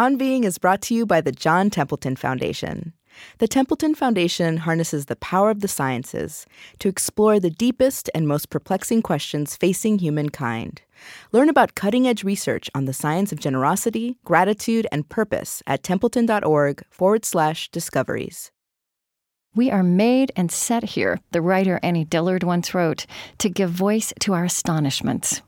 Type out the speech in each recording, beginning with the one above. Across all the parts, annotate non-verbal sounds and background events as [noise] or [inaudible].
On Being is brought to you by the John Templeton Foundation. The Templeton Foundation harnesses the power of the sciences to explore the deepest and most perplexing questions facing humankind. Learn about cutting edge research on the science of generosity, gratitude, and purpose at templeton.org forward slash discoveries. We are made and set here, the writer Annie Dillard once wrote, to give voice to our astonishments.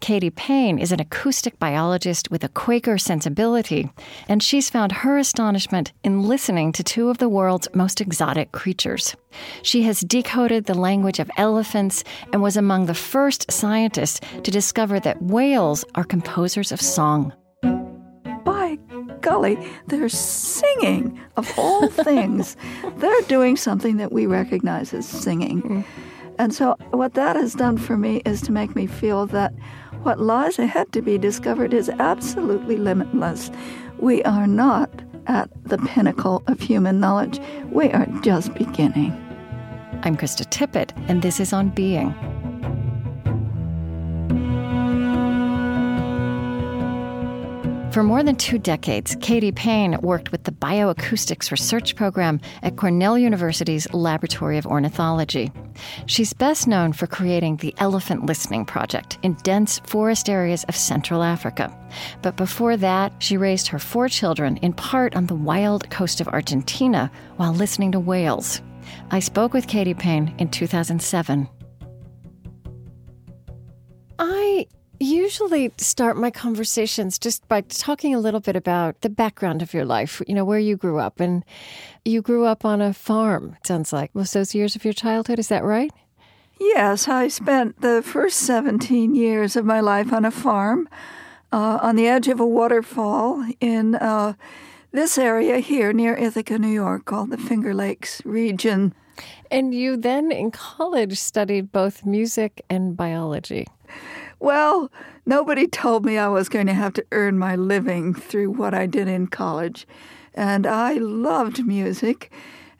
Katy Payne is an acoustic biologist with a Quaker sensibility, and she's found her astonishment in listening to two of the world's most exotic creatures. She has decoded the language of elephants and was among the first scientists to discover that whales are composers of song. By golly, they're singing of all [laughs] things. they're doing something that we recognize as singing. Mm. And so, what that has done for me is to make me feel that what lies ahead to be discovered is absolutely limitless. We are not at the pinnacle of human knowledge, we are just beginning. I'm Krista Tippett, and this is On Being. For more than two decades, Katy Payne worked with the Bioacoustics Research Program at Cornell University's Laboratory of Ornithology. She's best known for creating the Elephant Listening Project in dense forest areas of Central Africa. But before that, she raised her four children in part on the wild coast of Argentina while listening to whales. I spoke with Katy Payne in 2007. Usually start my conversations just by talking a little bit about the background of your life, you know, where you grew up. And you grew up on a farm, it sounds like. Most those years of your childhood, is that right? Yes, I spent the first 17 years of my life on a farm uh, on the edge of a waterfall in uh, this area here near Ithaca, New York, called the Finger Lakes region. And you then in college studied both music and biology. Well, nobody told me I was going to have to earn my living through what I did in college. And I loved music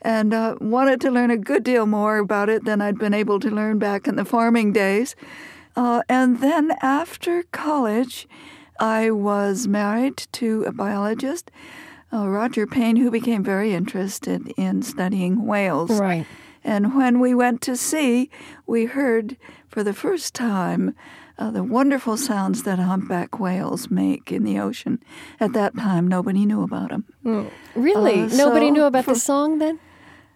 and uh, wanted to learn a good deal more about it than I'd been able to learn back in the farming days. Uh, and then after college, I was married to a biologist, uh, Roger Payne, who became very interested in studying whales. Right. And when we went to sea, we heard for the first time uh, the wonderful sounds that humpback whales make in the ocean. At that time, nobody knew about them. Mm. Really? Uh, nobody so knew about for, the song then?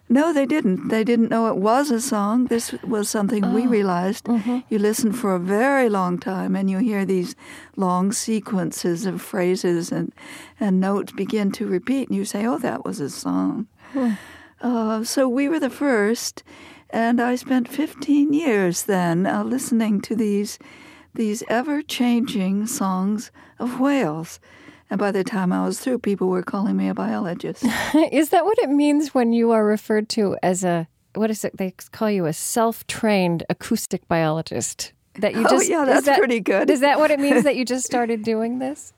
No, they didn't. They didn't know it was a song. This was something oh. we realized. Mm-hmm. You listen for a very long time and you hear these long sequences of phrases and, and notes begin to repeat, and you say, oh, that was a song. Hmm. Uh, so we were the first, and I spent 15 years then uh, listening to these these ever changing songs of whales. And by the time I was through, people were calling me a biologist. [laughs] is that what it means when you are referred to as a, what is it? They call you a self trained acoustic biologist. That you oh, just, oh, yeah, that's that, pretty good. Is that what it means that you just [laughs] started doing this?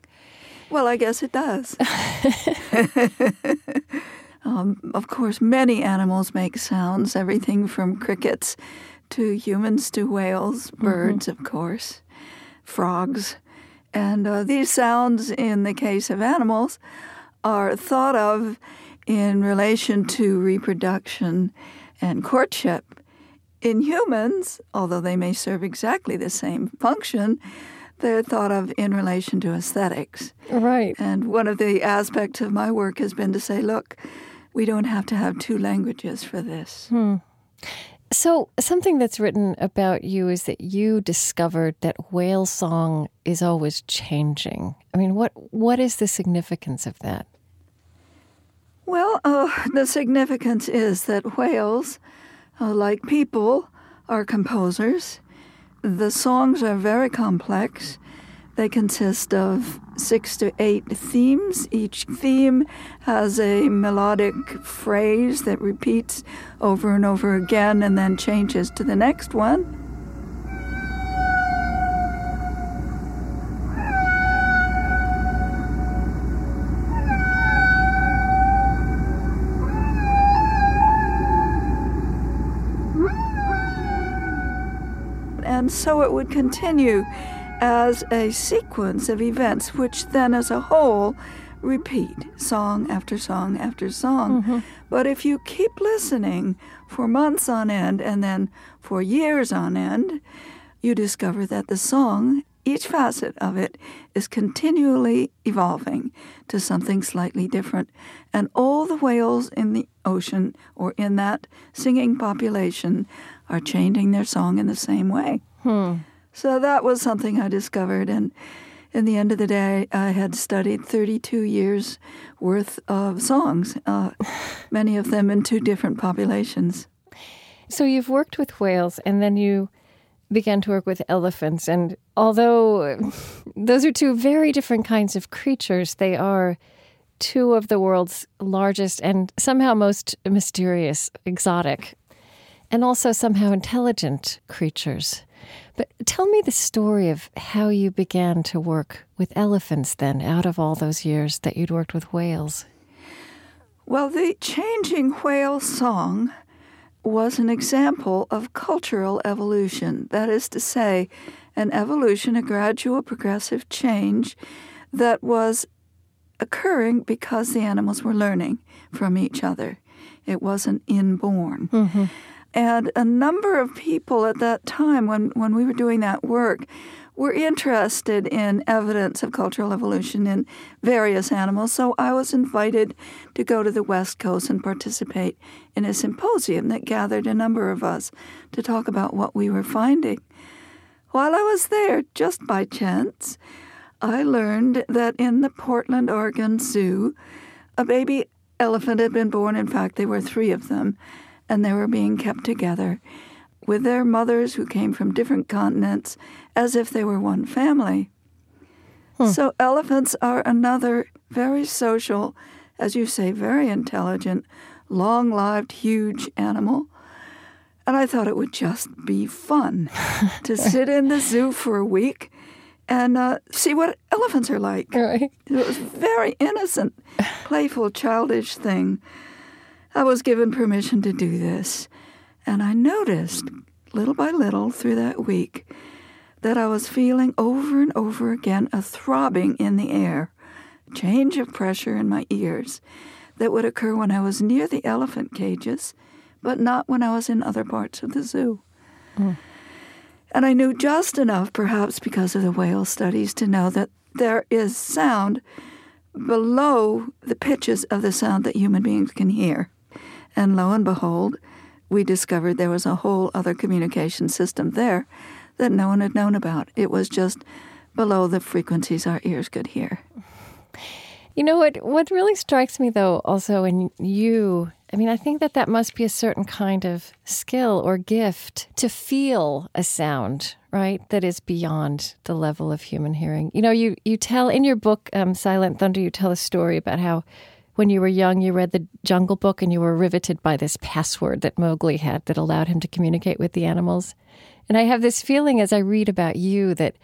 Well, I guess it does. [laughs] um, of course, many animals make sounds, everything from crickets to humans to whales, mm-hmm. birds, mm-hmm. of course frogs. And uh, these sounds, in the case of animals, are thought of in relation to reproduction and courtship. In humans, although they may serve exactly the same function, they're thought of in relation to aesthetics. Right. And one of the aspects of my work has been to say, look, we don't have to have two languages for this. Hmm. So, something that's written about you is that you discovered that whale song is always changing. I mean, what what is the significance of that? Well, uh, the significance is that whales, uh, like people, are composers. The songs are very complex. They consist of six to eight themes. Each theme has a melodic phrase that repeats over and over again and then changes to the next one. And so it would continue as a sequence of events, which then as a whole repeat song after song after song. Mm-hmm. But if you keep listening for months on end and then for years on end, you discover that the song, each facet of it, is continually evolving to something slightly different. And all the whales in the ocean or in that singing population are changing their song in the same way. Hmm. So that was something I discovered. And in the end of the day, I had studied 32 years worth of songs, uh, [sighs] many of them in two different populations. So you've worked with whales and then you began to work with elephants. And although [laughs] those are two very different kinds of creatures, they are two of the world's largest and somehow most mysterious, exotic, and also somehow intelligent creatures. But tell me the story of how you began to work with elephants then, out of all those years that you'd worked with whales. Well, the changing whale song was an example of cultural evolution. That is to say, an evolution, a gradual progressive change that was occurring because the animals were learning from each other. It wasn't inborn. Mm-hmm. And a number of people at that time, when, when we were doing that work, were interested in evidence of cultural evolution in various animals. So I was invited to go to the West Coast and participate in a symposium that gathered a number of us to talk about what we were finding. While I was there, just by chance, I learned that in the Portland, Oregon Zoo, a baby elephant had been born. In fact, there were three of them and they were being kept together with their mothers who came from different continents as if they were one family. Hmm. So, elephants are another very social, as you say, very intelligent, long lived, huge animal. And I thought it would just be fun to [laughs] sit in the zoo for a week and uh, see what elephants are like. Right. It was a very innocent, playful, childish thing. I was given permission to do this. And I noticed, little by little through that week, that I was feeling over and over again a throbbing in the air, a change of pressure in my ears that would occur when I was near the elephant cages, but not when I was in other parts of the zoo. Mm. And I knew just enough, perhaps because of the whale studies, to know that there is sound below the pitches of the sound that human beings can hear. And lo and behold, we discovered there was a whole other communication system there that no one had known about. It was just below the frequencies our ears could hear. You know what? What really strikes me, though, also in you, I mean, I think that that must be a certain kind of skill or gift to feel a sound, right? That is beyond the level of human hearing. You know, you you tell in your book, um, Silent Thunder, you tell a story about how when you were young, you read the Jungle Book and you were riveted by this password that Mowgli had that allowed him to communicate with the animals. And I have this feeling as I read about you that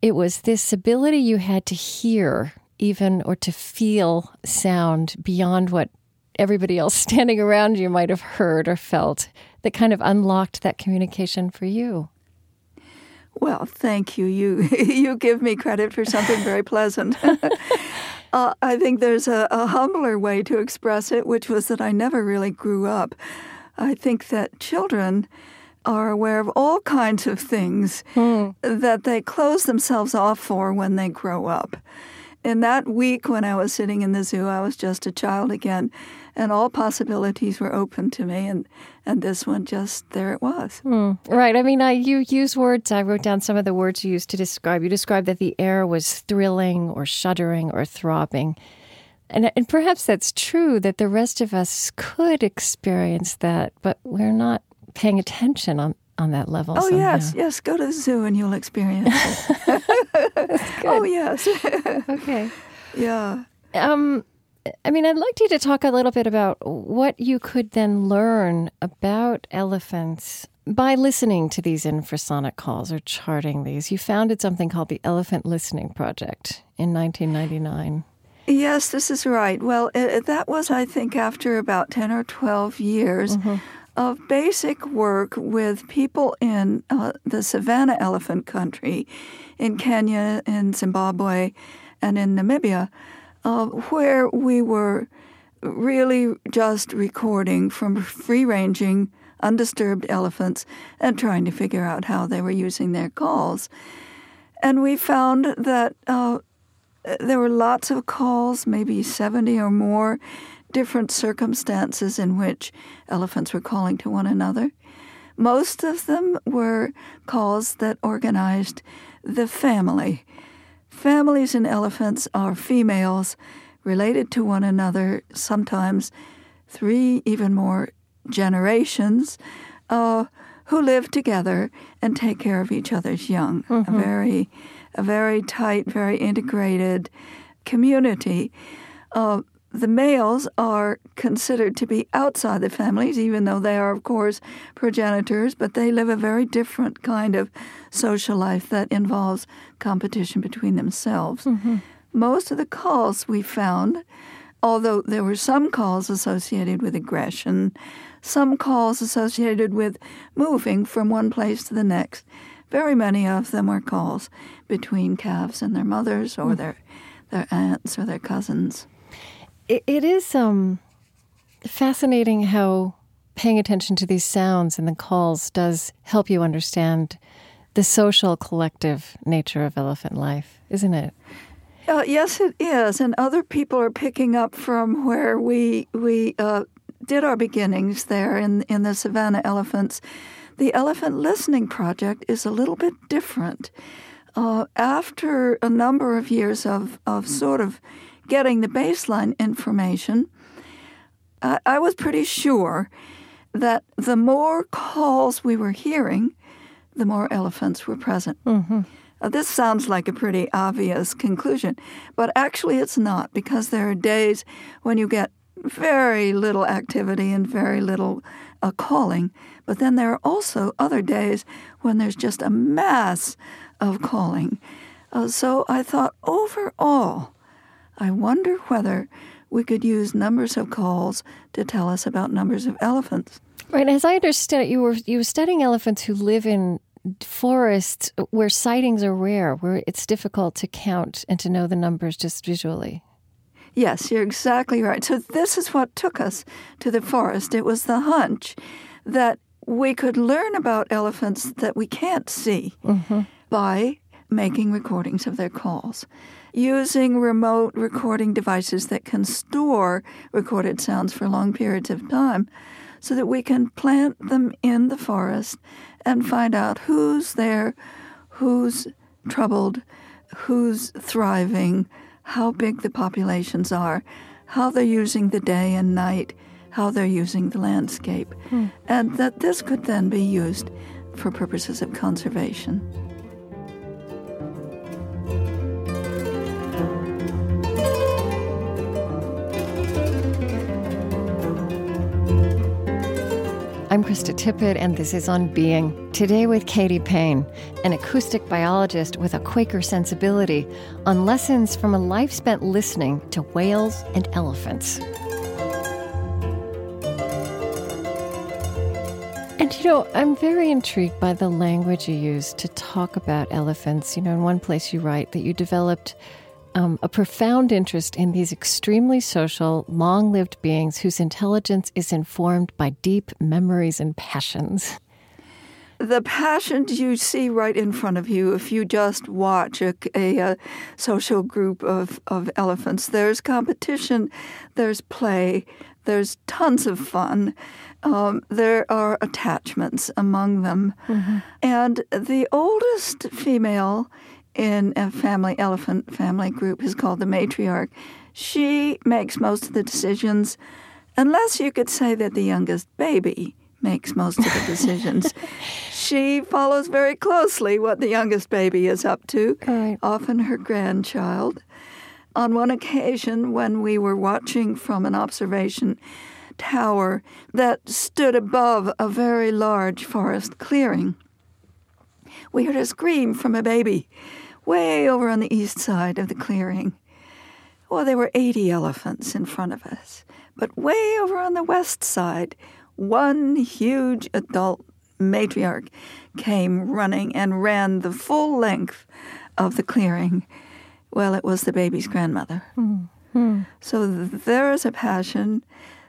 it was this ability you had to hear, even or to feel sound beyond what everybody else [laughs] standing around you might have heard or felt that kind of unlocked that communication for you. Well, thank you. You [laughs] you give me credit for something very pleasant. [laughs] Uh, I think there's a, a, humbler way to express it, which was that I never really grew up. I think that children are aware of all kinds of things hmm. that they close themselves off for when they grow up. In that week when I was sitting in the zoo, I was just a child again and all possibilities were open to me and and this one just there it was mm, right i mean I, you use words i wrote down some of the words you used to describe you described that the air was thrilling or shuddering or throbbing and, and perhaps that's true that the rest of us could experience that but we're not paying attention on on that level. Oh somehow. yes, yes. Go to the zoo and you'll experience it. [laughs] [laughs] oh yes. [laughs] okay. Yeah. Um, I mean, I'd like you to talk a little bit about what you could then learn about elephants by listening to these infrasonic calls or charting these. You founded something called the Elephant Listening Project in 1999. Yes, this is right. Well, it, that was, I think, after about 10 or 12 years. Mm-hmm. Of basic work with people in uh, the savanna elephant country, in Kenya, in Zimbabwe, and in Namibia, uh, where we were really just recording from free ranging, undisturbed elephants and trying to figure out how they were using their calls. And we found that uh, there were lots of calls, maybe 70 or more different circumstances in which elephants were calling to one another. Most of them were calls that organized the family. Families in elephants are females related to one another, sometimes three, even more generations, uh, who live together and take care of each other's young. Mm-hmm. A very, a very tight, very integrated community. Uh, the males are considered to be outside the families, even though they are, of course, progenitors, but they live a very different kind of social life that involves competition between themselves. Mm-hmm. Most of the calls we found, although there were some calls associated with aggression, some calls associated with moving from one place to the next, very many of them were calls between calves and their mothers or mm. their, their aunts or their cousins it, it is um, fascinating how paying attention to these sounds and the calls does help you understand the social collective nature of elephant life, isn't it? Uh, yes, it is, and other people are picking up from where we we uh, did our beginnings there in in the Savannah elephants. The Elephant Listening Project is a little bit different. Uh, after a number of years of of sort of getting the baseline information, I, I was pretty sure that the more calls we were hearing, the more elephants were present. Mm-hmm. Uh, this sounds like a pretty obvious conclusion, but actually it's not because there are days when you get very little activity and very little uh, calling. But then there are also other days when there's just a mass of calling. Uh, so I thought overall, I wonder whether we could use numbers of calls to tell us about numbers of elephants. Right. As I understand it, you were you were studying elephants who live in forests where sightings are rare, where it's difficult to count and to know the numbers just visually. Yes, you're exactly right. So this is what took us to the forest. It was the hunch that we could learn about elephants that we can't see mm-hmm. by making recordings of their calls using remote recording devices that can store recorded sounds for long periods of time so that we can plant them in the forest and find out who's there, who's troubled, who's thriving, how big the populations are, how they're using the day and night, how they're using the landscape, hmm. and that this could then be used for purposes of conservation. I'm Krista Tippett, and this is On Being. Today with Katy Payne, an acoustic biologist with a Quaker sensibility, on lessons from a life spent listening to whales and elephants. And you know, I'm very intrigued by the language you use to talk about elephants. You know, in one place you write that you developed um, a profound interest in these extremely social, long lived beings whose intelligence is informed by deep memories and passions. The passions you see right in front of you if you just watch a, a, a social group of, of elephants. There's competition, there's play, there's tons of fun. Um, there are attachments among them. Mm-hmm. And the oldest female in a family elephant family group is called the matriarch. She makes most of the decisions, unless you could say that the youngest baby makes most of the [laughs] decisions. she follows very closely what the youngest baby is up to, right. often her grandchild. On one occasion, when we were watching from an observation tower that stood above a very large forest clearing, we heard a scream from a baby way over on the east side of the clearing. Well, there were 80 elephants in front of us. But way over on the west side, one huge adult matriarch came running and ran the full length of the clearing. Well, it was the baby's grandmother. Mm. Hmm. So there is a passion,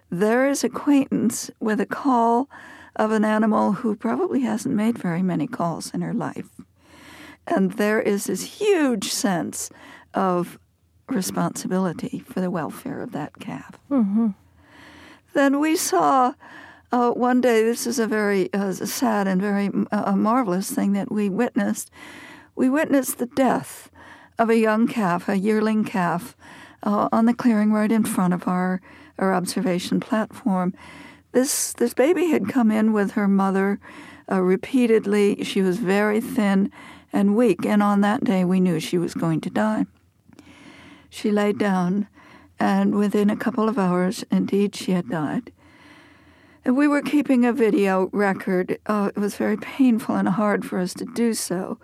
there is acquaintance with a call of an animal who probably hasn't made very many calls in her life. And there is this huge sense of responsibility for the welfare of that calf. Mm-hmm. Then we saw uh, one day, this is a very uh, sad and very uh, marvelous thing that we witnessed. We witnessed the death of a young calf, a yearling calf, uh, on the clearing right in front of our, our observation platform. This, this baby had come in with her mother uh, repeatedly. She was very thin and weak, and on that day we knew she was going to die. She lay down, and within a couple of hours, indeed, she had died. And we were keeping a video record. Uh, it was very painful and hard for us to do so.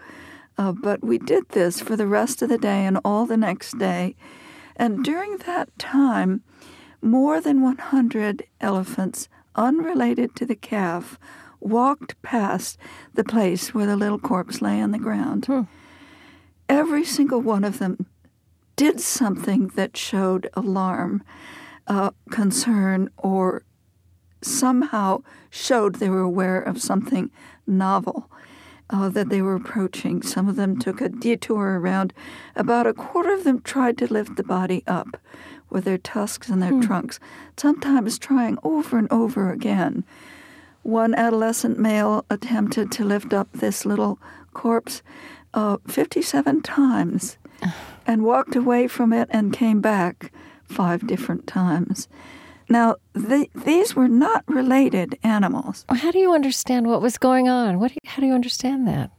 Uh, but we did this for the rest of the day and all the next day. And during that time, more than 100 elephants, unrelated to the calf, walked past the place where the little corpse lay on the ground. Hmm. Every single one of them did something that showed alarm, uh, concern, or somehow showed they were aware of something novel uh, that they were approaching. Some of them took a detour around. About a quarter of them tried to lift the body up with their tusks and their hmm. trunks, sometimes trying over and over again. One adolescent male attempted to lift up this little corpse uh, 57 times [sighs] and walked away from it and came back five different times. Now, the, these were not related animals. How do you understand what was going on? What? how do you understand that?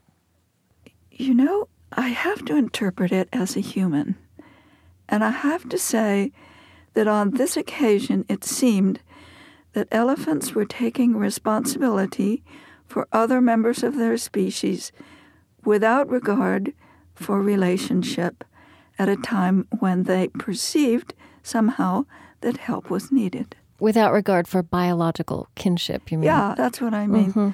You know, I have to interpret it as a human. And I have to say that on this occasion it seemed that elephants were taking responsibility for other members of their species without regard for relationship at a time when they perceived somehow that help was needed. Without regard for biological kinship, you mean? Yeah, that's what I mean. Mm-hmm.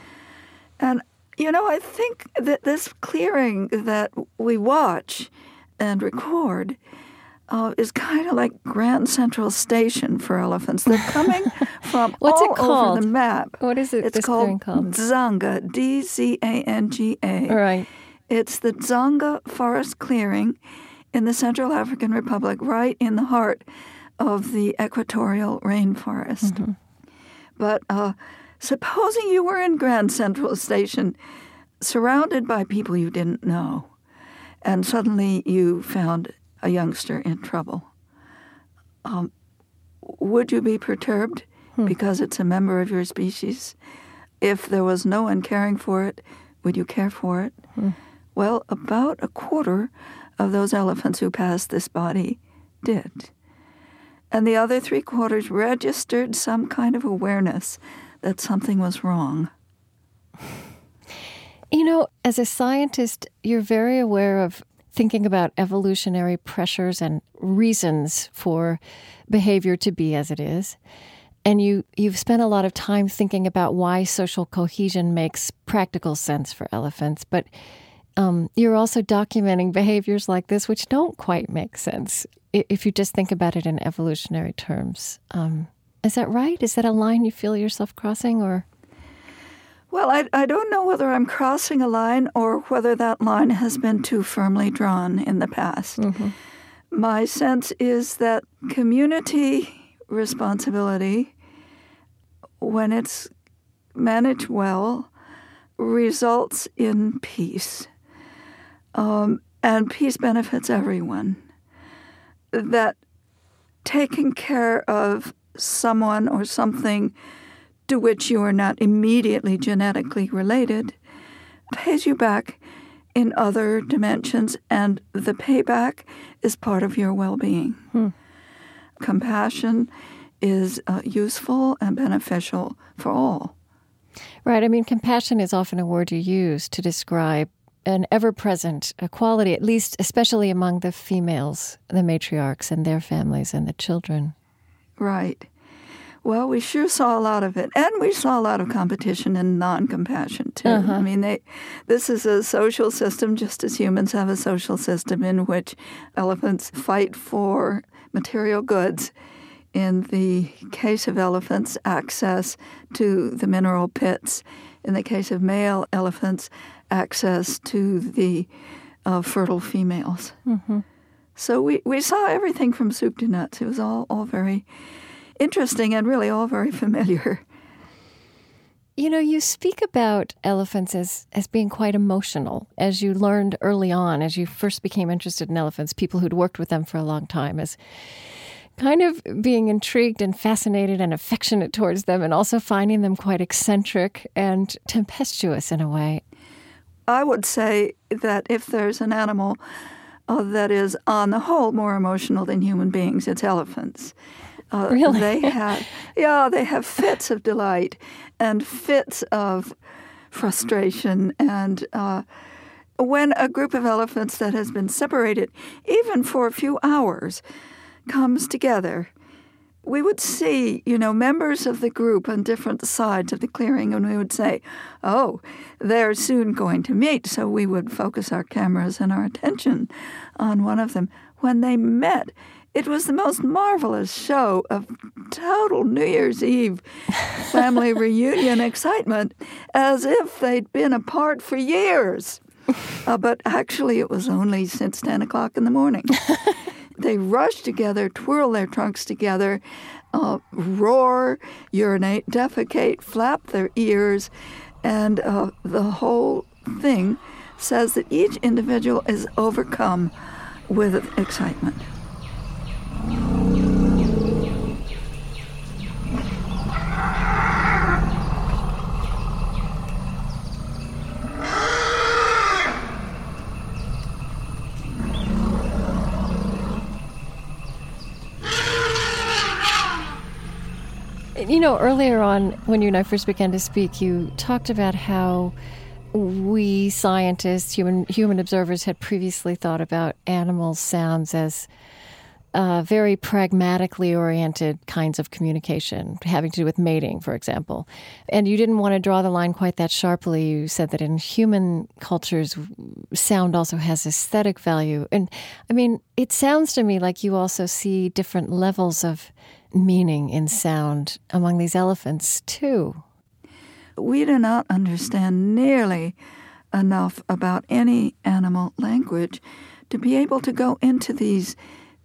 And, you know, I think that this clearing that we watch and record uh, is kind of like Grand Central Station for elephants. They're coming [laughs] from What's all it called? over the map. What is it? It's called, called Dzanga, D Z A N G A. Right. It's the Dzanga Forest Clearing in the Central African Republic, right in the heart of the equatorial rainforest. Mm-hmm. But uh, supposing you were in Grand Central Station, surrounded by people you didn't know, and suddenly you found a youngster in trouble, um, would you be perturbed hmm. because it's a member of your species? If there was no one caring for it, would you care for it? Hmm. Well, about a quarter of those elephants who passed this body did and the other three quarters registered some kind of awareness that something was wrong. [sighs] You know, as a scientist, you're very aware of thinking about evolutionary pressures and reasons for behavior to be as it is. And you, you've spent a lot of time thinking about why social cohesion makes practical sense for elephants. But um, you're also documenting behaviors like this, which don't quite make sense if you just think about it in evolutionary terms. Um, is that right? Is that a line you feel yourself crossing, or? Well, I, I don't know whether I'm crossing a line or whether that line has been too firmly drawn in the past. Mm-hmm. My sense is that community responsibility, when it's managed well, results in peace. Um, and peace benefits everyone that taking care of someone or something to which you are not immediately genetically related pays you back in other dimensions, and the payback is part of your well being. Hmm. Compassion is uh, useful and beneficial for all. Right. I mean, compassion is often a word you use to describe an ever present quality, at least, especially among the females, the matriarchs and their families and the children. Right. Well, we sure saw a lot of it, and we saw a lot of competition and non-compassion too. Uh-huh. I mean, they, this is a social system, just as humans have a social system in which elephants fight for material goods. In the case of elephants, access to the mineral pits. In the case of male elephants, access to the uh, fertile females. Mm-hmm. So we, we saw everything from soup to nuts. It was all, all very interesting and really all very familiar. You know, you speak about elephants as, as being quite emotional, as you learned early on, as you first became interested in elephants, people who'd worked with them for a long time, as kind of being intrigued and fascinated and affectionate towards them, and also finding them quite eccentric and tempestuous in a way. I would say that if there's an animal uh, that is, on the whole, more emotional than human beings, it's elephants. Uh, really? They [laughs] have, yeah, they have fits of delight and fits of frustration. And uh, when a group of elephants that has been separated, even for a few hours, comes together, we would see, you know, members of the group on different sides of the clearing, and we would say, oh, they're soon going to meet. So we would focus our cameras and our attention on one of them. When they met, it was the most marvelous show of total New Year's Eve family [laughs] reunion excitement, as if they'd been apart for years. Uh, but actually, it was only since 10 o'clock in the morning. [laughs] they rush together, twirl their trunks together, uh, roar, urinate, defecate, flap their ears, and uh, the whole thing says that each individual is overcome with excitement. You know, earlier on, when you and I first began to speak, you talked about how we scientists, human human observers, had previously thought about animal sounds as uh, very pragmatically oriented kinds of communication, having to do with mating, for example. And you didn't want to draw the line quite that sharply. You said that in human cultures, sound also has aesthetic value. And I mean, it sounds to me like you also see different levels of meaning in sound among these elephants, too. We do not understand nearly enough about any animal language to be able to go into these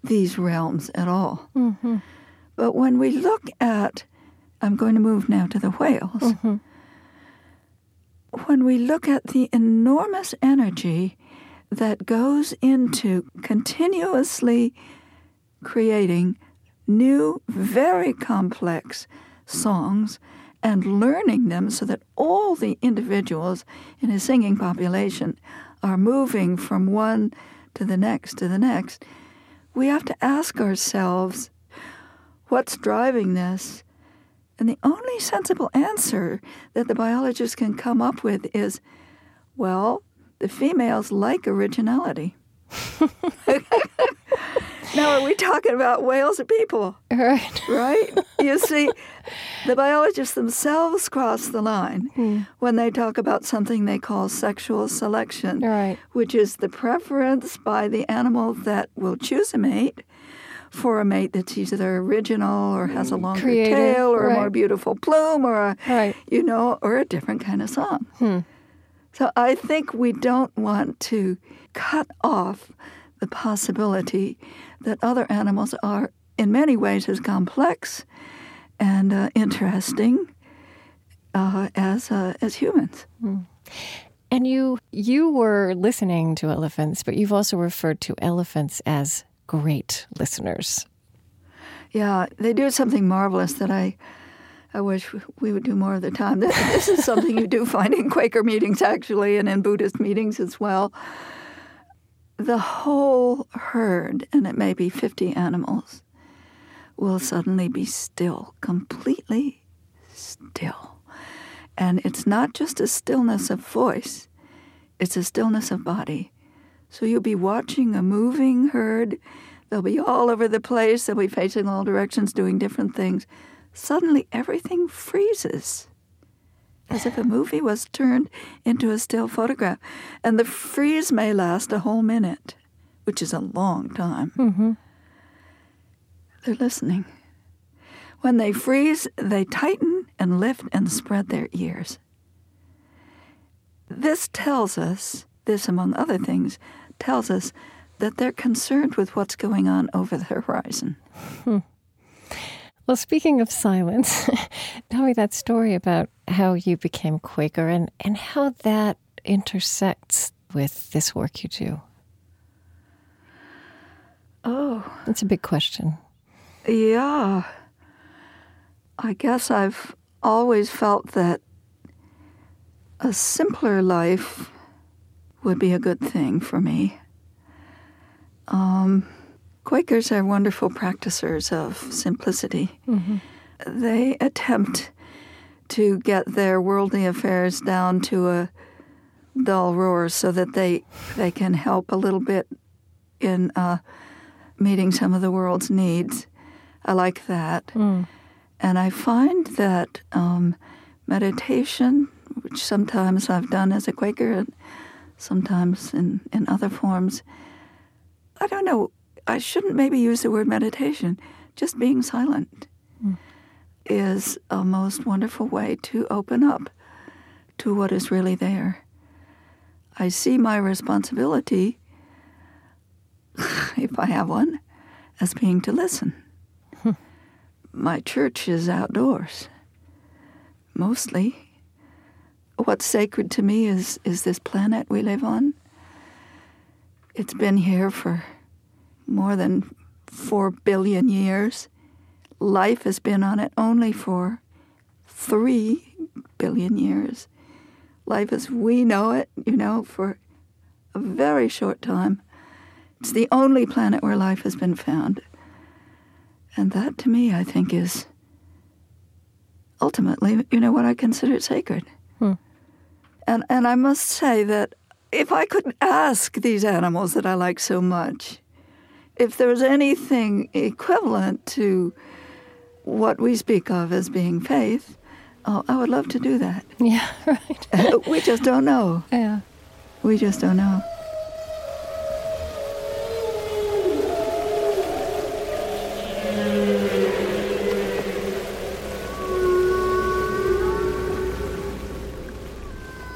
these realms at all. Mm-hmm. But when we look at, I'm going to move now to the whales. Mm-hmm. When we look at the enormous energy that goes into continuously creating new, very complex songs and learning them so that all the individuals in a singing population are moving from one to the next to the next, we have to ask ourselves what's driving this? And the only sensible answer that the biologists can come up with is well, the females like originality. [laughs] [laughs] now, are we talking about whales or people? Right. [laughs] Right? You see, the biologists themselves cross the line hmm. when they talk about something they call sexual selection, right. which is the preference by the animal that will choose a mate for a mate that's either original or has a longer Creative, tail or right. a more beautiful plume or a, right. you know, or a different kind of song. Hmm. So I think we don't want to cut off the possibility that other animals are in many ways as complex and uh, interesting uh, as uh, as humans. Mm. And you you were listening to elephants, but you've also referred to elephants as great listeners. Yeah, they do something marvelous that I I wish we would do more of the time. [laughs] This is something you do find in Quaker meetings, actually, and in Buddhist meetings as well. The whole herd, and it may be 50 animals, will suddenly be still, completely still. And it's not just a stillness of voice, it's a stillness of body. So you'll be watching a moving herd. They'll be all over the place, they'll be facing all directions, doing different things. Suddenly, everything freezes as if a movie was turned into a still photograph. And the freeze may last a whole minute, which is a long time. Mm-hmm. They're listening. When they freeze, they tighten and lift and spread their ears. This tells us, this among other things, tells us that they're concerned with what's going on over the horizon. Hmm. Well, speaking of silence, [laughs] tell me that story about how you became Quaker and, and how that intersects with this work you do. Oh. That's a big question. Yeah. I guess I've always felt that a simpler life would be a good thing for me. Um, Quakers are wonderful practicers of simplicity. Mm-hmm. They attempt to get their worldly affairs down to a dull roar so that they they can help a little bit in uh, meeting some of the world's needs. I like that. Mm. And I find that um, meditation which sometimes I've done as a Quaker and sometimes in, in other forms. I don't know, I shouldn't maybe use the word meditation. Just being silent mm. is a most wonderful way to open up to what is really there. I see my responsibility, [laughs] if I have one, as being to listen. Hmm. My church is outdoors, mostly what's sacred to me is is this planet we live on. It's been here for more than four billion years. Life has been on it only for three billion years. Life as we know it, you know, for a very short time. It's the only planet where life has been found. And that to me, I think, is ultimately, you know, what I consider sacred. Hmm. And, and I must say that if I could ask these animals that I like so much, if there's anything equivalent to what we speak of as being faith, oh, I would love to do that. [laughs] Yeah, right. [laughs] we just don't know. Yeah. We just don't know.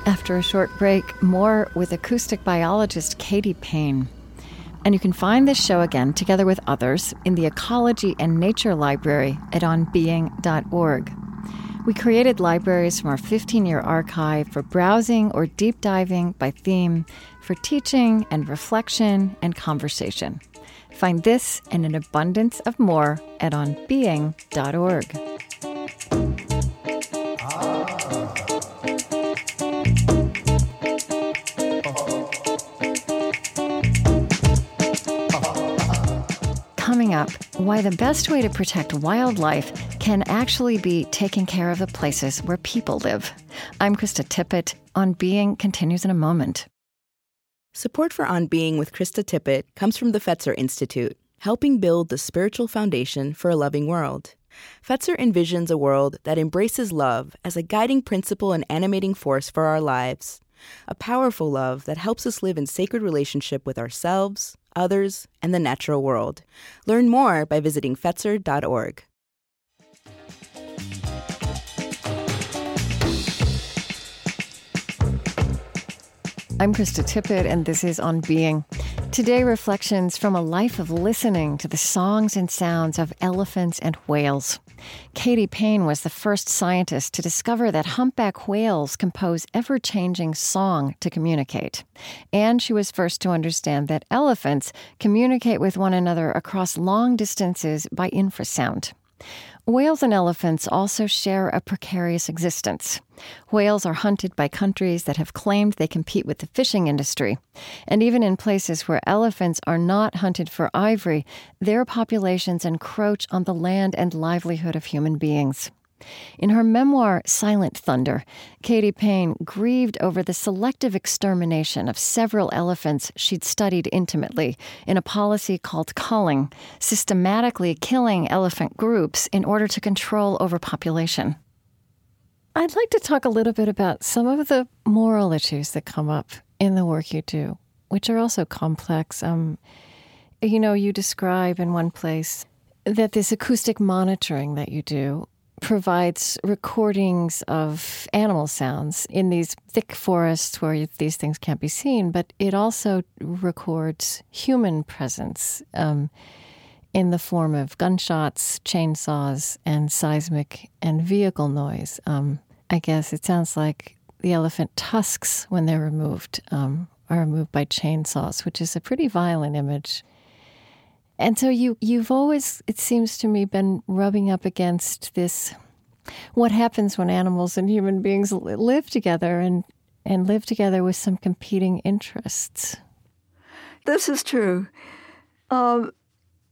After a short break, more with acoustic biologist Katy Payne. And you can find this show again, together with others, in the Ecology and Nature Library at onbeing.org. We created libraries from our 15 year archive for browsing or deep diving by theme, for teaching and reflection and conversation. Find this and an abundance of more at onbeing.org. up, why the best way to protect wildlife can actually be taking care of the places where people live. I'm Krista Tippett. On Being continues in a moment. Support for On Being with Krista Tippett comes from the Fetzer Institute, helping build the spiritual foundation for a loving world. Fetzer envisions a world that embraces love as a guiding principle and animating force for our lives. A powerful love that helps us live in sacred relationship with ourselves, others, and the natural world. Learn more by visiting Fetzer.org. I'm Krista Tippett, and this is On Being. Today, reflections from a life of listening to the songs and sounds of elephants and whales. Katy Payne was the first scientist to discover that humpback whales compose ever changing song to communicate. And she was first to understand that elephants communicate with one another across long distances by infrasound. Whales and elephants also share a precarious existence. Whales are hunted by countries that have claimed they compete with the fishing industry. And even in places where elephants are not hunted for ivory, their populations encroach on the land and livelihood of human beings. In her memoir, Silent Thunder, Katy Payne grieved over the selective extermination of several elephants she'd studied intimately in a policy called culling, systematically killing elephant groups in order to control overpopulation. I'd like to talk a little bit about some of the moral issues that come up in the work you do, which are also complex. Um, you know, you describe in one place that this acoustic monitoring that you do provides recordings of animal sounds in these thick forests where these things can't be seen, but it also records human presence um, in the form of gunshots, chainsaws, and seismic and vehicle noise. Um, I guess it sounds like the elephant tusks, when they're removed, um, are removed by chainsaws, which is a pretty violent image. And so you you've always, it seems to me, been rubbing up against this what happens when animals and human beings live together and and live together with some competing interests. This is true. Um,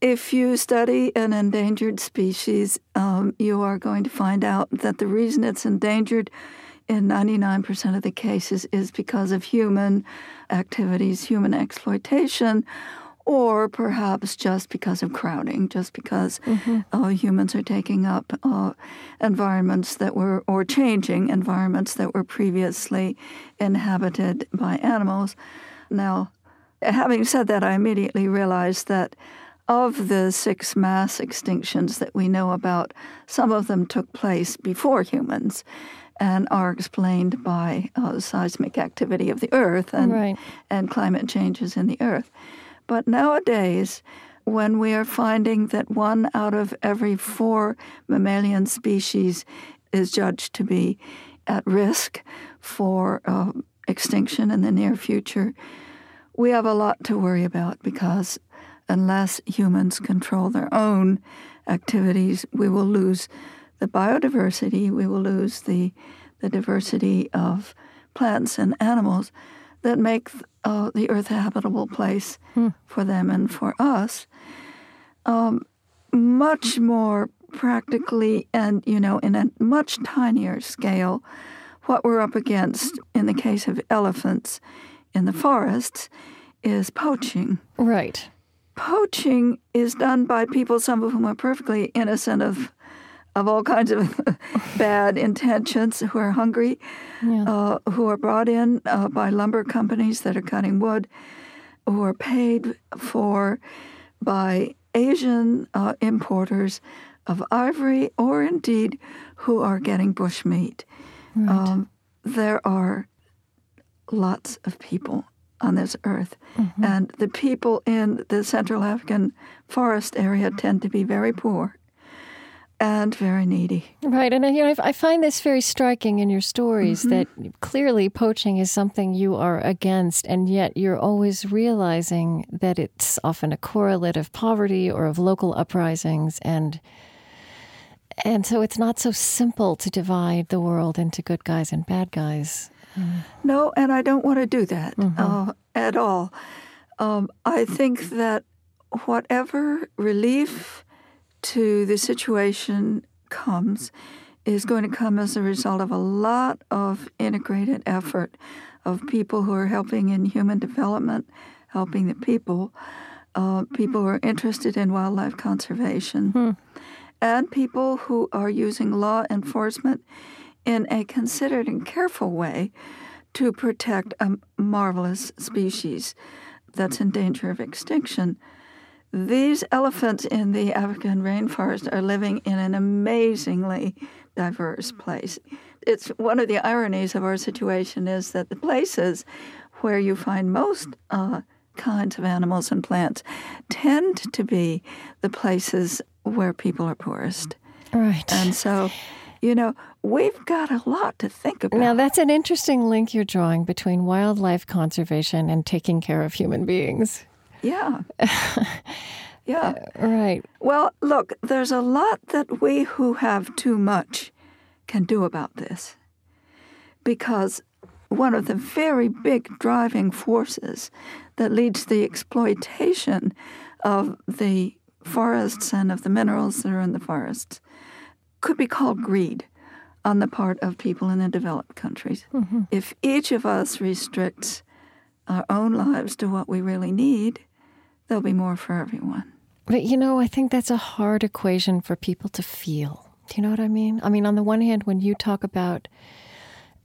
if you study an endangered species, um, you are going to find out that the reason it's endangered in 99% of the cases is because of human activities, human exploitation, or perhaps just because of crowding, just because mm-hmm. uh, humans are taking up uh, environments that were, or changing environments that were previously inhabited by animals. Now, having said that, I immediately realized that of the six mass extinctions that we know about, some of them took place before humans and are explained by uh, seismic activity of the earth and, right. and climate changes in the earth. But nowadays, when we are finding that one out of every four mammalian species is judged to be at risk for uh, extinction in the near future, we have a lot to worry about because unless humans control their own activities, we will lose the biodiversity, we will lose the, the diversity of plants and animals that make uh, the earth a habitable place hmm. for them and for us. Um, much more practically and, you know, in a much tinier scale, what we're up against in the case of elephants in the forests is poaching. Right. Poaching is done by people, some of whom are perfectly innocent of of all kinds of [laughs] bad intentions who are hungry, yeah. uh, who are brought in uh, by lumber companies that are cutting wood, who are paid for by Asian uh, importers of ivory, or indeed who are getting bushmeat. Right. Um, there are lots of people on this earth, mm-hmm. and the people in the Central African forest area tend to be very poor and very needy. Right, and you know, I find this very striking in your stories mm-hmm. that clearly poaching is something you are against, and yet you're always realizing that it's often a correlate of poverty or of local uprisings, and and so it's not so simple to divide the world into good guys and bad guys. No, and I don't want to do that mm-hmm. uh, at all. Um, I think that whatever relief to the situation comes is going to come as a result of a lot of integrated effort of people who are helping in human development, helping the people, uh, people who are interested in wildlife conservation, hmm. and people who are using law enforcement in a considered and careful way to protect a marvelous species that's in danger of extinction. These elephants in the African rainforest are living in an amazingly diverse place. It's one of the ironies of our situation is that the places where you find most uh, kinds of animals and plants tend to be the places where people are poorest. Right. And so, you know, we've got a lot to think about. Now, that's an interesting link you're drawing between wildlife conservation and taking care of human beings. Yeah. [laughs] yeah. Uh, right. Well, look, there's a lot that we who have too much can do about this. Because one of the very big driving forces that leads to the exploitation of the forests and of the minerals that are in the forests could be called greed on the part of people in the developed countries. Mm-hmm. If each of us restricts our own lives to what we really need, there'll be more for everyone. But you know, I think that's a hard equation for people to feel. Do you know what I mean? I mean, on the one hand, when you talk about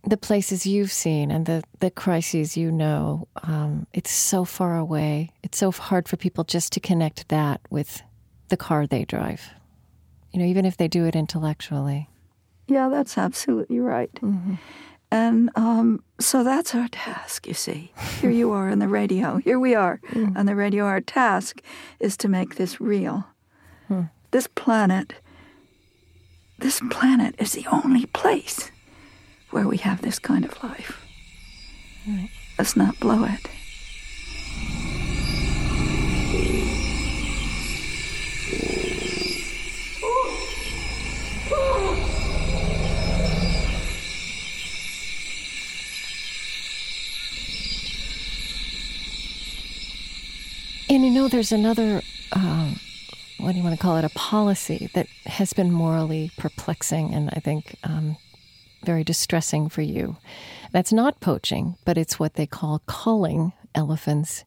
the places you've seen and the, the crises you know, um, it's so far away. It's so hard for people just to connect that with the car they drive. You know, even if they do it intellectually. Yeah, that's absolutely right. Mm-hmm. And um, so that's our task, you see. Here you are on the radio. Here we are mm. on the radio. Our task is to make this real. Mm. This planet, this planet is the only place where we have this kind of life. Right. Let's not blow it. There's another, um, what do you want to call it, a policy that has been morally perplexing and I think um, very distressing for you. That's not poaching, but it's what they call culling elephants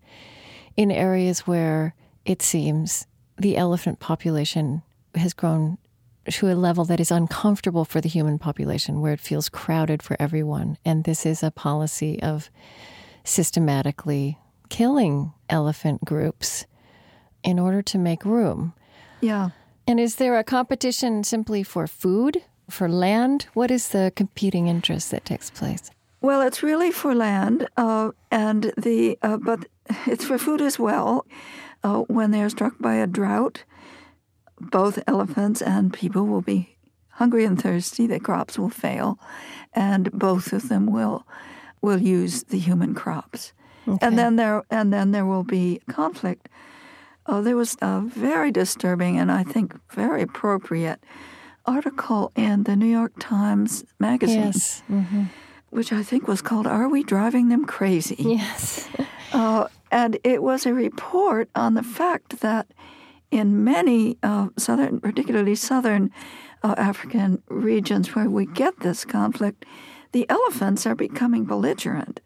in areas where it seems the elephant population has grown to a level that is uncomfortable for the human population, where it feels crowded for everyone. And this is a policy of systematically killing elephant groups in order to make room. Yeah. And is there a competition simply for food, for land? What is the competing interest that takes place? Well, it's really for land, uh, and the uh, but it's for food as well. Uh, when they're struck by a drought, both elephants and people will be hungry and thirsty. The crops will fail, and both of them will will use the human crops. Okay. And then there and then there will be conflict. Oh, there was a very disturbing and I think very appropriate article in the New York Times magazine, yes. mm-hmm. which I think was called "Are We Driving Them Crazy?" Yes, [laughs] uh, and it was a report on the fact that in many uh, southern, particularly southern uh, African regions where we get this conflict, the elephants are becoming belligerent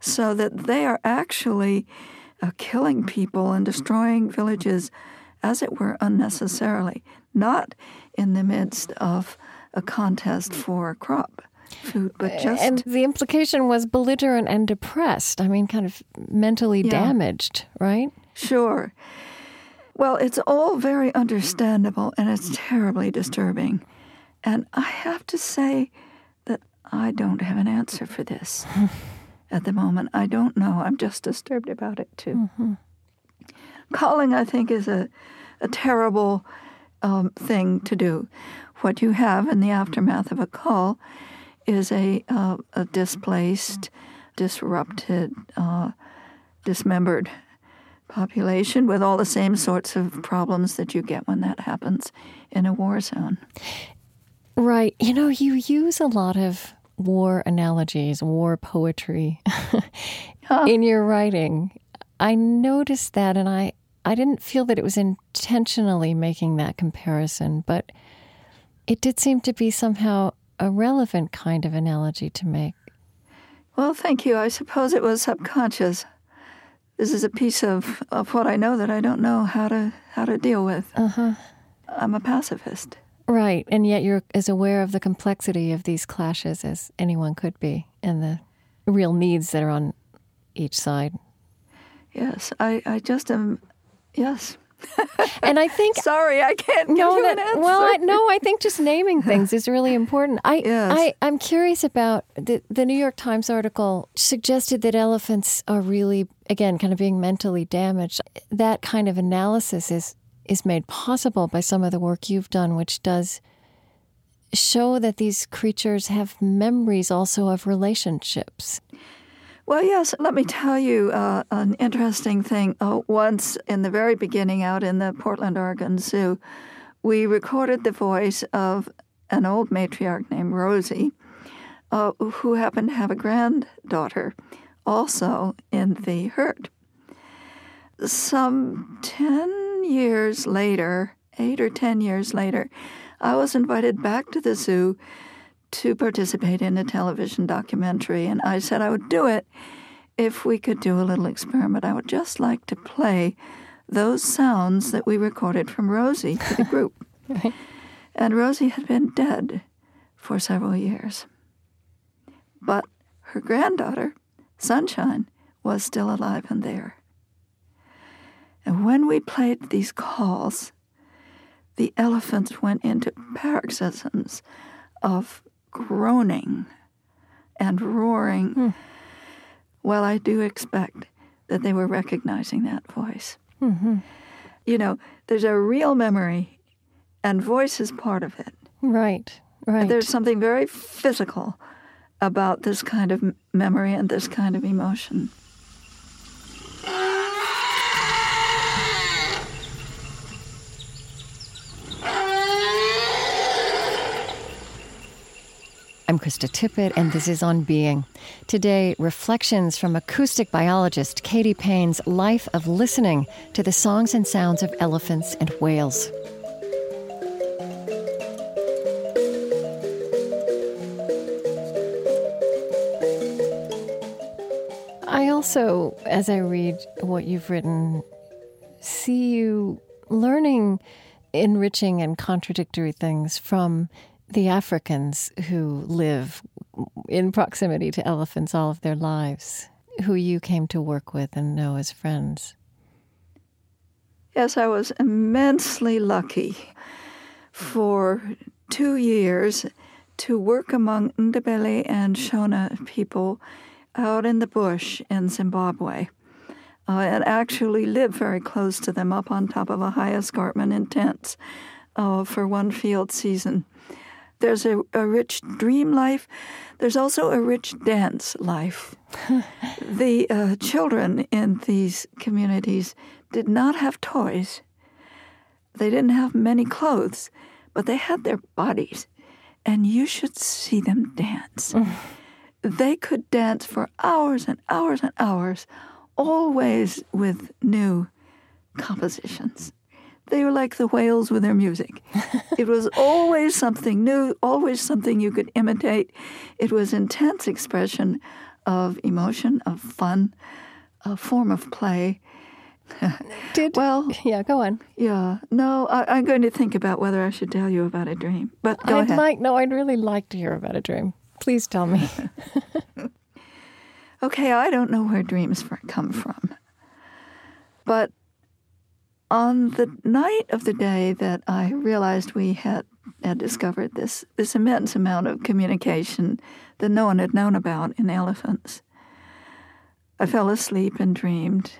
so that they are actually uh, killing people and destroying villages, as it were, unnecessarily, not in the midst of a contest for crop food, but just. And the implication was belligerent and depressed. I mean, kind of mentally yeah. damaged, right? Sure. Well, it's all very understandable and it's terribly disturbing. And I have to say that I don't have an answer for this. [laughs] at the moment. I don't know. I'm just disturbed about it too. Mm-hmm. Culling, I think, is a, a terrible um, thing to do. What you have in the aftermath of a call is a, uh, a displaced, disrupted, uh, dismembered population with all the same sorts of problems that you get when that happens in a war zone. Right. You know, you use a lot of war analogies, war poetry [laughs] in your writing. I noticed that and I, I didn't feel that it was intentionally making that comparison, but it did seem to be somehow a relevant kind of analogy to make. Well, thank you. I suppose it was subconscious. This is a piece of, of what I know that I don't know how to how to deal with. Uh-huh. I'm a pacifist. Right. And yet you're as aware of the complexity of these clashes as anyone could be and the real needs that are on each side. Yes. I, I just am, yes. [laughs] and I think [laughs] sorry, I can't no, that, you an answer. Well, I, no, I think just naming things is really important. I, yes. I, I'm curious about the the New York Times article suggested that elephants are really, again, kind of being mentally damaged. That kind of analysis is is made possible by some of the work you've done, which does show that these creatures have memories also of relationships. Well, yes, let me tell you uh, an interesting thing. Uh, once in the very beginning, out in the Portland, Oregon Zoo, we recorded the voice of an old matriarch named Rosie, uh, who happened to have a granddaughter also in the herd. Some 10 years later, eight or 10 years later, I was invited back to the zoo to participate in a television documentary. And I said I would do it if we could do a little experiment. I would just like to play those sounds that we recorded from Rosie to the group. [laughs] right. And Rosie had been dead for several years. But her granddaughter, Sunshine, was still alive and there. And when we played these calls, the elephants went into paroxysms of groaning and roaring. Hmm. Well, I do expect that they were recognizing that voice. Mm-hmm. You know, there's a real memory, and voice is part of it. Right, right. There's something very physical about this kind of memory and this kind of emotion. I'm Krista Tippett, and this is On Being. Today, reflections from acoustic biologist Katy Payne's life of listening to the songs and sounds of elephants and whales. I also, as I read what you've written, see you learning enriching and contradictory things from the Africans who live in proximity to elephants all of their lives, who you came to work with and know as friends. Yes, I was immensely lucky for two years to work among Ndebele and Shona people out in the bush in Zimbabwe. Uh, and actually live very close to them up on top of a high escarpment in tents uh, for one field season. There's a, a rich dream life. There's also a rich dance life. [laughs] the uh, children in these communities did not have toys. They didn't have many clothes, but they had their bodies. And you should see them dance. [laughs] they could dance for hours and hours and hours, always with new compositions. They were like the whales with their music. it was [laughs] always something new, always something you could imitate. It was intense expression of emotion, of fun, a form of play. [laughs] Did well, yeah, go on. Yeah, no, I, am going to think about whether I should tell you about a dream. But go I'd ahead. like no, I'd really like to hear about a dream. Please tell me. [laughs] okay, I don't know where dreams come from, but on the night of the day that I realized we had, had discovered this, this immense amount of communication that no one had known about in elephants, I fell asleep and dreamed.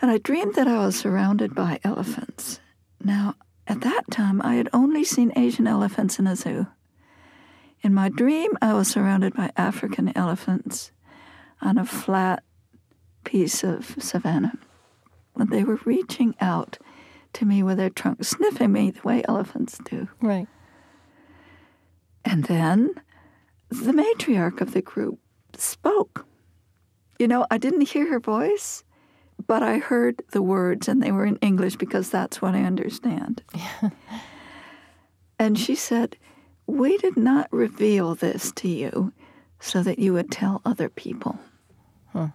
And I dreamed that I was surrounded by elephants. Now, at that time, I had only seen Asian elephants in a zoo. In my dream, I was surrounded by African elephants on a flat piece of savanna when they were reaching out to me with their trunks, sniffing me the way elephants do. Right. And then the matriarch of the group spoke. You know, I didn't hear her voice, but I heard the words, and they were in English because that's what I understand. [laughs] and she said, We did not reveal this to you so that you would tell other people. Huh.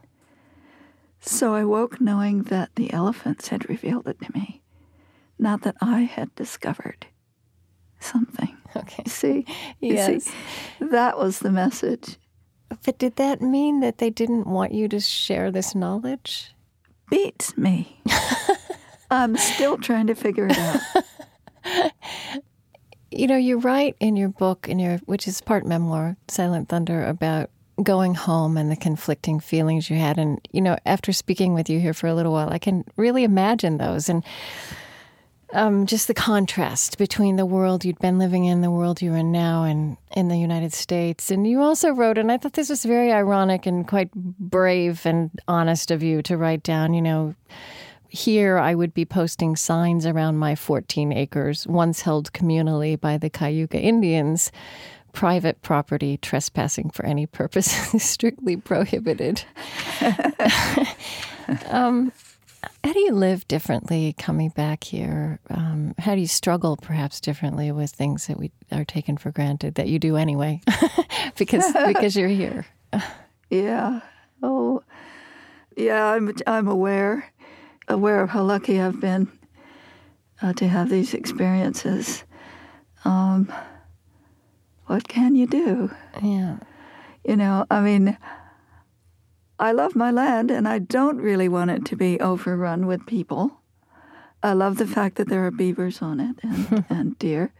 So I woke knowing that the elephants had revealed it to me, not that I had discovered something. Okay. [laughs] See? Yes. See? That was the message. But did that mean that they didn't want you to share this knowledge? Beats me. [laughs] I'm still trying to figure it out. [laughs] you know, you write in your book, in your which is part memoir, Silent Thunder, about going home and the conflicting feelings you had. And, you know, after speaking with you here for a little while, I can really imagine those. And um, just the contrast between the world you'd been living in, the world you're in now, and in the United States. And you also wrote, and I thought this was very ironic and quite brave and honest of you to write down, you know, here I would be posting signs around my 14 acres, once held communally by the Cayuga Indians private property trespassing for any purpose [laughs] is strictly prohibited. [laughs] um, how do you live differently coming back here? Um, how do you struggle perhaps differently with things that we are taken for granted that you do anyway [laughs] because because you're here? yeah. Oh, yeah. I'm I'm aware aware of how lucky I've been uh, to have these experiences. Um, what can you do? Yeah. You know, I mean, I love my land and I don't really want it to be overrun with people. I love the fact that there are beavers on it and, [laughs] and deer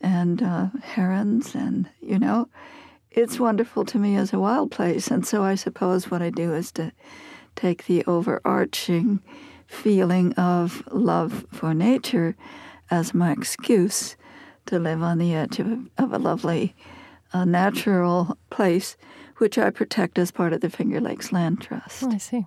and uh, herons, and you know, it's wonderful to me as a wild place. And so I suppose what I do is to take the overarching feeling of love for nature as my excuse to live on the edge of a, of a lovely uh, natural place, which I protect as part of the Finger Lakes Land Trust. Oh, I see.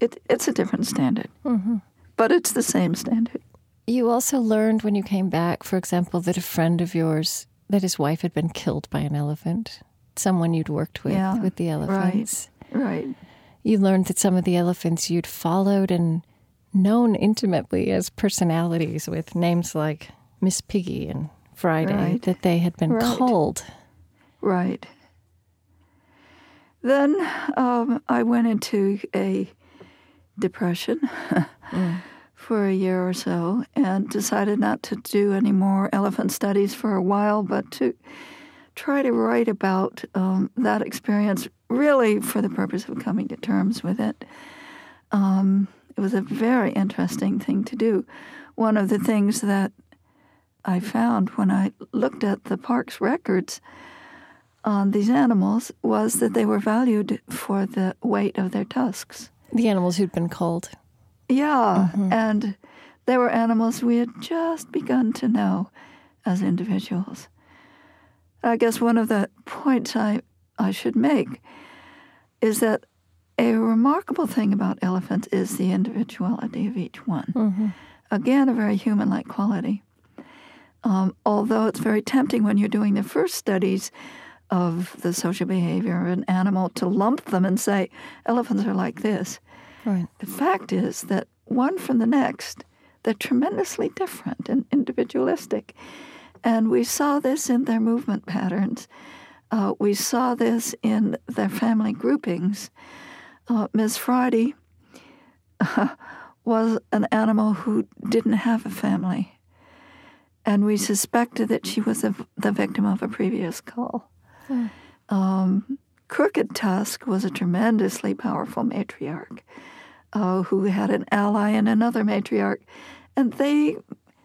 It, it's a different standard, mm-hmm. but it's the same standard. You also learned when you came back, for example, that a friend of yours, that his wife had been killed by an elephant, someone you'd worked with, yeah, with the elephants. Right, right. You learned that some of the elephants you'd followed and known intimately as personalities with names like Miss Piggy and Friday, right. that they had been right. called. Right. Then um, I went into a depression mm. [laughs] for a year or so and decided not to do any more elephant studies for a while, but to try to write about um, that experience really for the purpose of coming to terms with it. Um, it was a very interesting thing to do. One of the things that I found when I looked at the park's records on these animals was that they were valued for the weight of their tusks. The animals who'd been culled. Yeah, mm-hmm. and they were animals we had just begun to know as individuals. I guess one of the points I, I should make is that a remarkable thing about elephants is the individuality of each one. Mm-hmm. Again, a very human like quality. Um, although it's very tempting when you're doing the first studies of the social behavior of an animal to lump them and say, elephants are like this. Right. The fact is that one from the next, they're tremendously different and individualistic. And we saw this in their movement patterns. Uh, we saw this in their family groupings. Uh, Miss Friday uh, [laughs] was an animal who didn't have a family and we suspected that she was a, the victim of a previous call. Hmm. Um, Crooked Tusk was a tremendously powerful matriarch uh, who had an ally and another matriarch, and they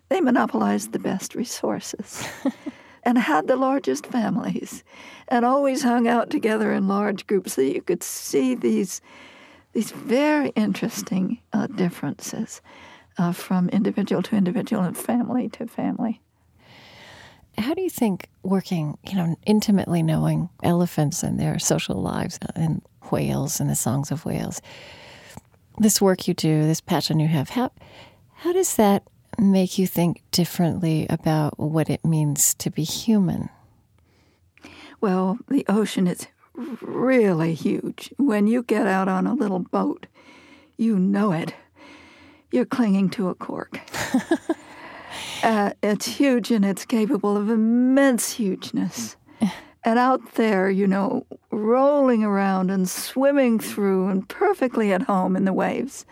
they monopolized the best resources [laughs] and had the largest families, and always hung out together in large groups, so you could see these these very interesting uh, differences uh, from individual to individual and family to family. How do you think working, you know, intimately knowing elephants and their social lives and whales and the songs of whales, this work you do, this passion you have, how how does that make you think differently about what it means to be human? Well, the ocean is really huge. When you get out on a little boat, you know it you're clinging to a cork. [laughs] uh, it's huge and it's capable of immense hugeness. And out there, you know, rolling around and swimming through and perfectly at home in the waves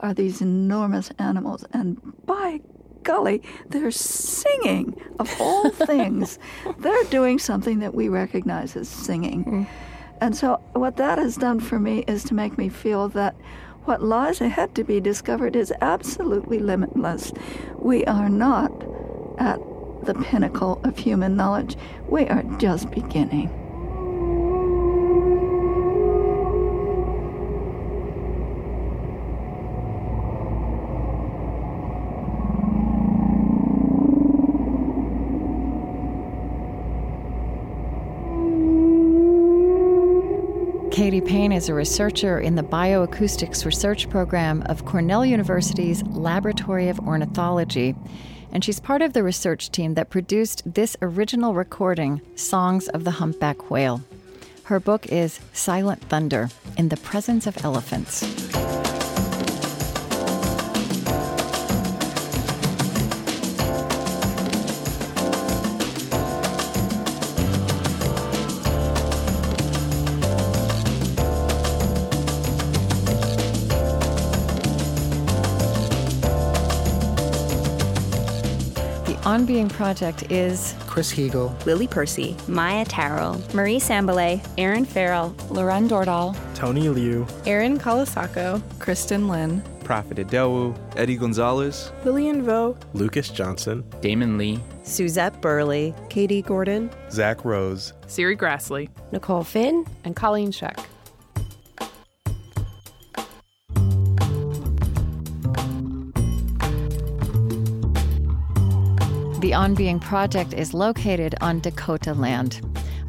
are these enormous animals. And by golly, they're singing of all [laughs] things. they're doing something that we recognize as singing. Mm. And so, what that has done for me is to make me feel that what lies ahead to be discovered is absolutely limitless. We are not at the pinnacle of human knowledge, we are just beginning. Payne is a researcher in the Bioacoustics Research Program of Cornell University's Laboratory of Ornithology, and she's part of the research team that produced this original recording, Songs of the Humpback Whale. Her book is Silent Thunder In the Presence of Elephants. On Being Project is Chris Heagle, Lily Percy, Maia Tarrell, Marie Sambilay, Aaron Farrell, Loren Dordal, Tony Liu, Erin Colasacco, Kristen Lin, Profit Idowu, Eddie Gonzalez, Lillian Vo, Lucas Johnson, Damon Lee, Suzette Burley, Katie Gordon, Zach Rose, Serri Graslie, Nicole Finn, and Colleen Scheck. The On Being Project is located on Dakota land.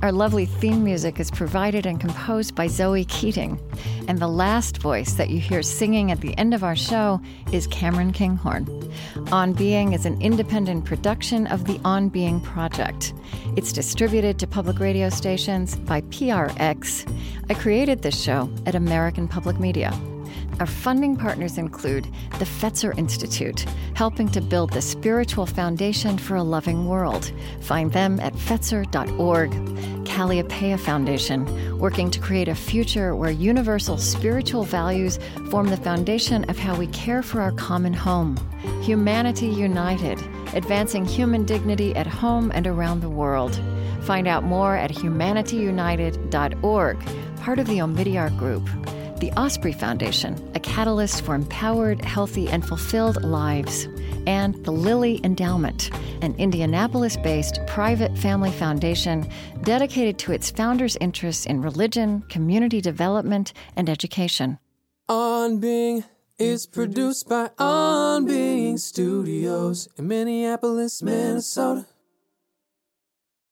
Our lovely theme music is provided and composed by Zoe Keating. And the last voice that you hear singing at the end of our show is Cameron Kinghorn. On Being is an independent production of the On Being Project. It's distributed to public radio stations by PRX. I created this show at American Public Media. Our funding partners include the Fetzer Institute, helping to build the spiritual foundation for a loving world. Find them at fetzer.org. Kalliopeia Foundation, working to create a future where universal spiritual values form the foundation of how we care for our common home. Humanity United, advancing human dignity at home and around the world. Find out more at humanityunited.org, part of the Omidyar Group the Osprey Foundation, a catalyst for empowered, healthy, and fulfilled lives, and the Lilly Endowment, an Indianapolis based private family foundation dedicated to its founders' interests in religion, community development, and education. On Being is produced by On Being Studios in Minneapolis, Minnesota.